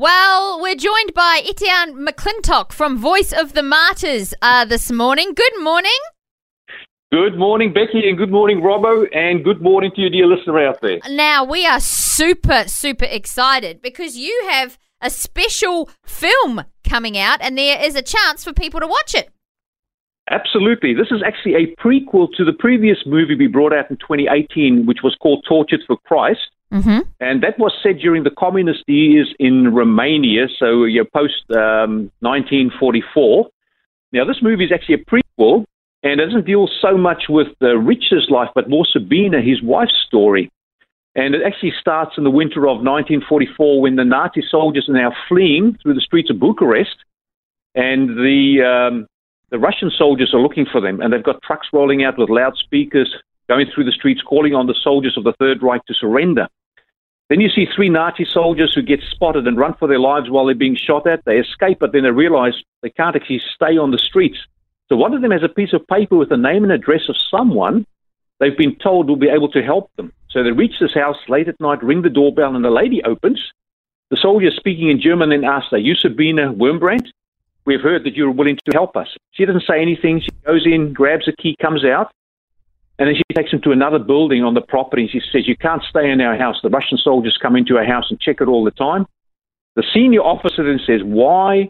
Well, we're joined by Etienne McClintock from Voice of the Martyrs uh, this morning. Good morning. Good morning, Becky, and good morning, Robbo, and good morning to you, dear listener out there. Now, we are super, super excited because you have a special film coming out, and there is a chance for people to watch it. Absolutely. This is actually a prequel to the previous movie we brought out in 2018, which was called Tortured for Christ. Mm-hmm. And that was set during the communist years in Romania, so you know, post um, 1944. Now, this movie is actually a prequel and doesn't deal so much with uh, Richard's life, but more Sabina, his wife's story. And it actually starts in the winter of 1944 when the Nazi soldiers are now fleeing through the streets of Bucharest, and the um, the Russian soldiers are looking for them, and they've got trucks rolling out with loudspeakers, going through the streets, calling on the soldiers of the Third Reich to surrender. Then you see three Nazi soldiers who get spotted and run for their lives while they're being shot at. They escape, but then they realize they can't actually stay on the streets. So one of them has a piece of paper with the name and address of someone they've been told will be able to help them. So they reach this house late at night, ring the doorbell, and the lady opens. The soldier speaking in German then asks, Are you Sabina Wurmbrand? We've heard that you're willing to help us. She doesn't say anything. She goes in, grabs a key, comes out. And then she takes him to another building on the property. She says, You can't stay in our house. The Russian soldiers come into our house and check it all the time. The senior officer then says, Why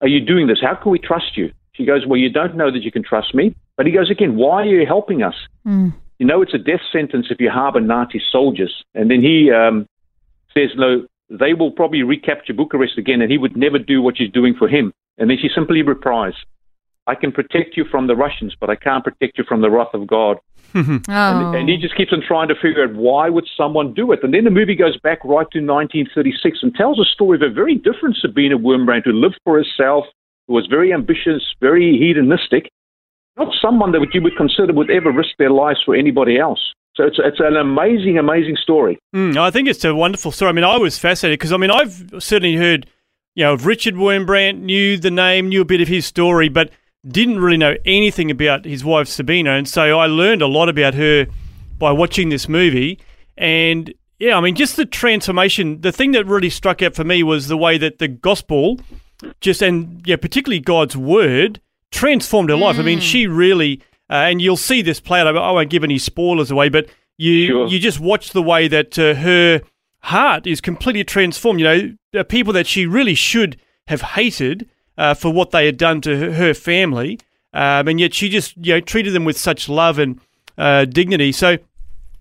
are you doing this? How can we trust you? She goes, Well, you don't know that you can trust me. But he goes again, Why are you helping us? Mm. You know, it's a death sentence if you harbor Nazi soldiers. And then he um, says, No, they will probably recapture Bucharest again, and he would never do what she's doing for him. And then she simply replies, I can protect you from the Russians, but I can't protect you from the wrath of God. oh. and, and, he just keeps on trying to figure out why would someone do it. And then the movie goes back right to 1936 and tells a story of a very different Sabina Wurmbrand who lived for herself, who was very ambitious, very hedonistic, not someone that you would consider would ever risk their lives for anybody else. So it's, it's an amazing, amazing story. Mm, I think it's a wonderful story. I mean, I was fascinated because, I mean, I've certainly heard, you know, of Richard Wurmbrand, knew the name, knew a bit of his story, but didn't really know anything about his wife Sabina, and so I learned a lot about her by watching this movie. And yeah, I mean, just the transformation. The thing that really struck out for me was the way that the gospel, just and yeah, particularly God's word, transformed her mm. life. I mean, mm. she really, uh, and you'll see this play out. I won't give any spoilers away, but you sure. you just watch the way that uh, her heart is completely transformed. You know, people that she really should have hated uh, for what they had done to her, family, um, and yet she just you know treated them with such love and uh, dignity. So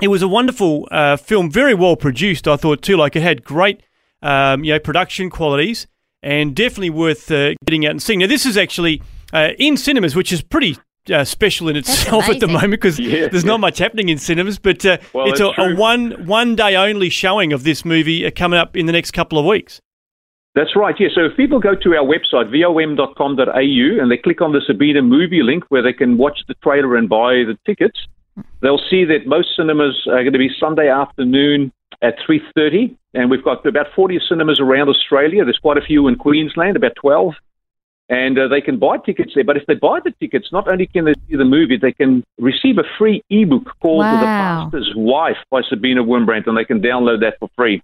it was a wonderful uh, film, very well produced. I thought too, like it had great um, you know production qualities, and definitely worth uh, getting out and seeing. Now this is actually uh, in cinemas, which is pretty uh, special in itself at the moment because yeah, there's yeah. not much happening in cinemas. But uh, well, it's a, a, one one day only showing of this movie uh, coming up in the next couple of weeks. That's right, yeah. So if people go to our website, vom.com.au, and they click on the Sabina movie link where they can watch the trailer and buy the tickets, they'll see that most cinemas are going to be Sunday afternoon at 3.30, and we've got about 40 cinemas around Australia. There's quite a few in Queensland, about 12, and uh, they can buy tickets there. But if they buy the tickets, not only can they see the movie, they can receive a free ebook called wow. The Pastor's Wife by Sabina Wurmbrand, and they can download that for free.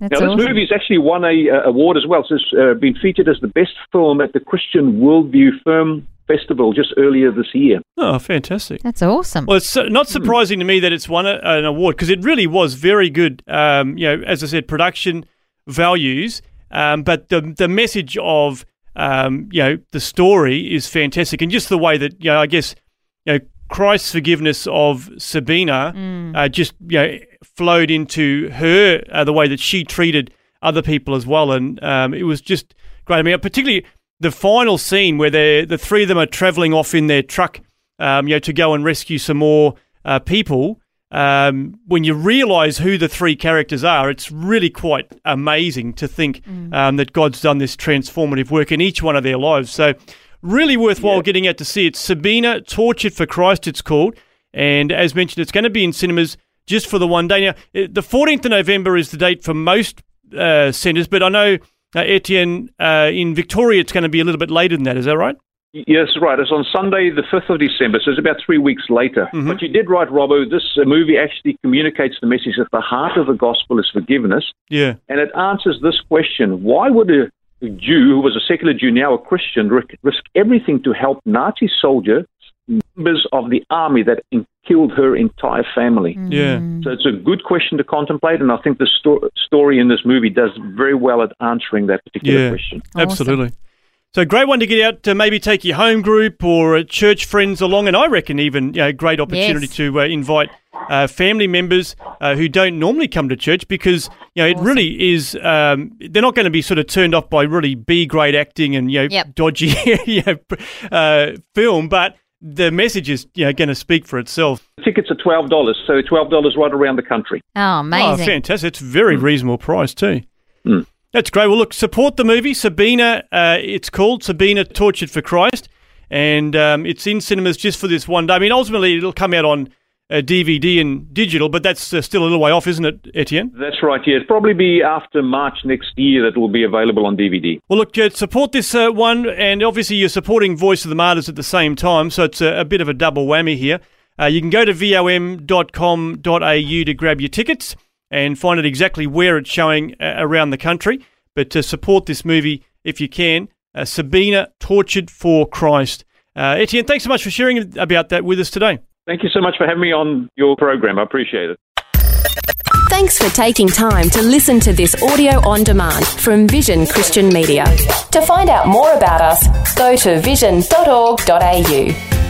That's now, this awesome. movie has actually won a uh, award as well. So it's uh, been featured as the best film at the Christian Worldview Film Festival just earlier this year. Oh, fantastic! That's awesome. Well, it's not hmm. surprising mm. to me that it's won a, an award because it really was very good. Um, you know, as I said, production values, um, but the the message of um, you know the story is fantastic, and just the way that you know, I guess you know Christ's forgiveness of Sabina mm. uh, just you know flowed into her uh, the way that she treated other people as well, and um, it was just great. I mean, particularly the final scene where the three of them are traveling off in their truck, um, you know, to go and rescue some more uh, people. Um, when you realise who the three characters are, it's really quite amazing to think Mm. um, that God's done this transformative work in each one of their lives. So, really worthwhile Yeah. getting out to see it. Sabina, Tortured for Christ, it's called. And as mentioned, it's going to be in cinemas just for the one day. Now, eh, the 14th of November is the date for most uh, centres, but I know, uh, Etienne, uh, in Victoria, it's going to be a little bit later than that. Is that right? Yes, right. It's on Sunday, the 5th of December, so it's about three weeks later. Mhm. But you did right, Robbo. This uh, movie actually communicates the message that the heart of the gospel is forgiveness, Yeah. and it answers this question why would a a Jew, who was a secular Jew, now a Christian, risk, risk everything to help Nazi soldiers, members of the army that in- killed her entire family? Yeah. So it's a good question to contemplate, and I think the sto- story in this movie does very well at answering that particular Yeah. question. Awesome. Absolutely. So a great one to get out to maybe take your home group or uh, church friends along, and I reckon even you know, great opportunity Yes. to uh, invite uh, family members uh, who don't normally come to church because you know it really is. Um, they're not going to be sort of turned off by really B grade acting and you know Yep. dodgy you know, uh, film, but the message is you know going to speak for itself. Tickets are twelve dollars, so twelve dollars right around the country. Oh, Oh, fantastic! It's a very reasonable price too. Mm. That's great. Well, look, support the movie Sabina. Uh, it's called Sabina Tortured for Christ, and um, it's in cinemas just for this one day. I mean, ultimately, it'll come out on uh, DVD and digital, but that's uh, still a little way off, isn't it, Etienne? That's right. Yeah, it'll probably be after March next year that it will be available on DVD. Well, look, uh, support this uh, one, and obviously you're supporting Voice of the Martyrs at the same time, so it's a, a bit of a double whammy here. Uh, you can go to vom.com.au to grab your tickets and find out exactly where it's showing uh, around the country. But to support this movie, if you can, uh, Sabina Tortured for Christ. Uh, Etienne, thanks so much for sharing about that with us today. Thank you so much for having me on your program. I appreciate it. Thanks for taking time to listen to this audio on demand from Vision Christian Media. To find out more about us, go to vision.org.au.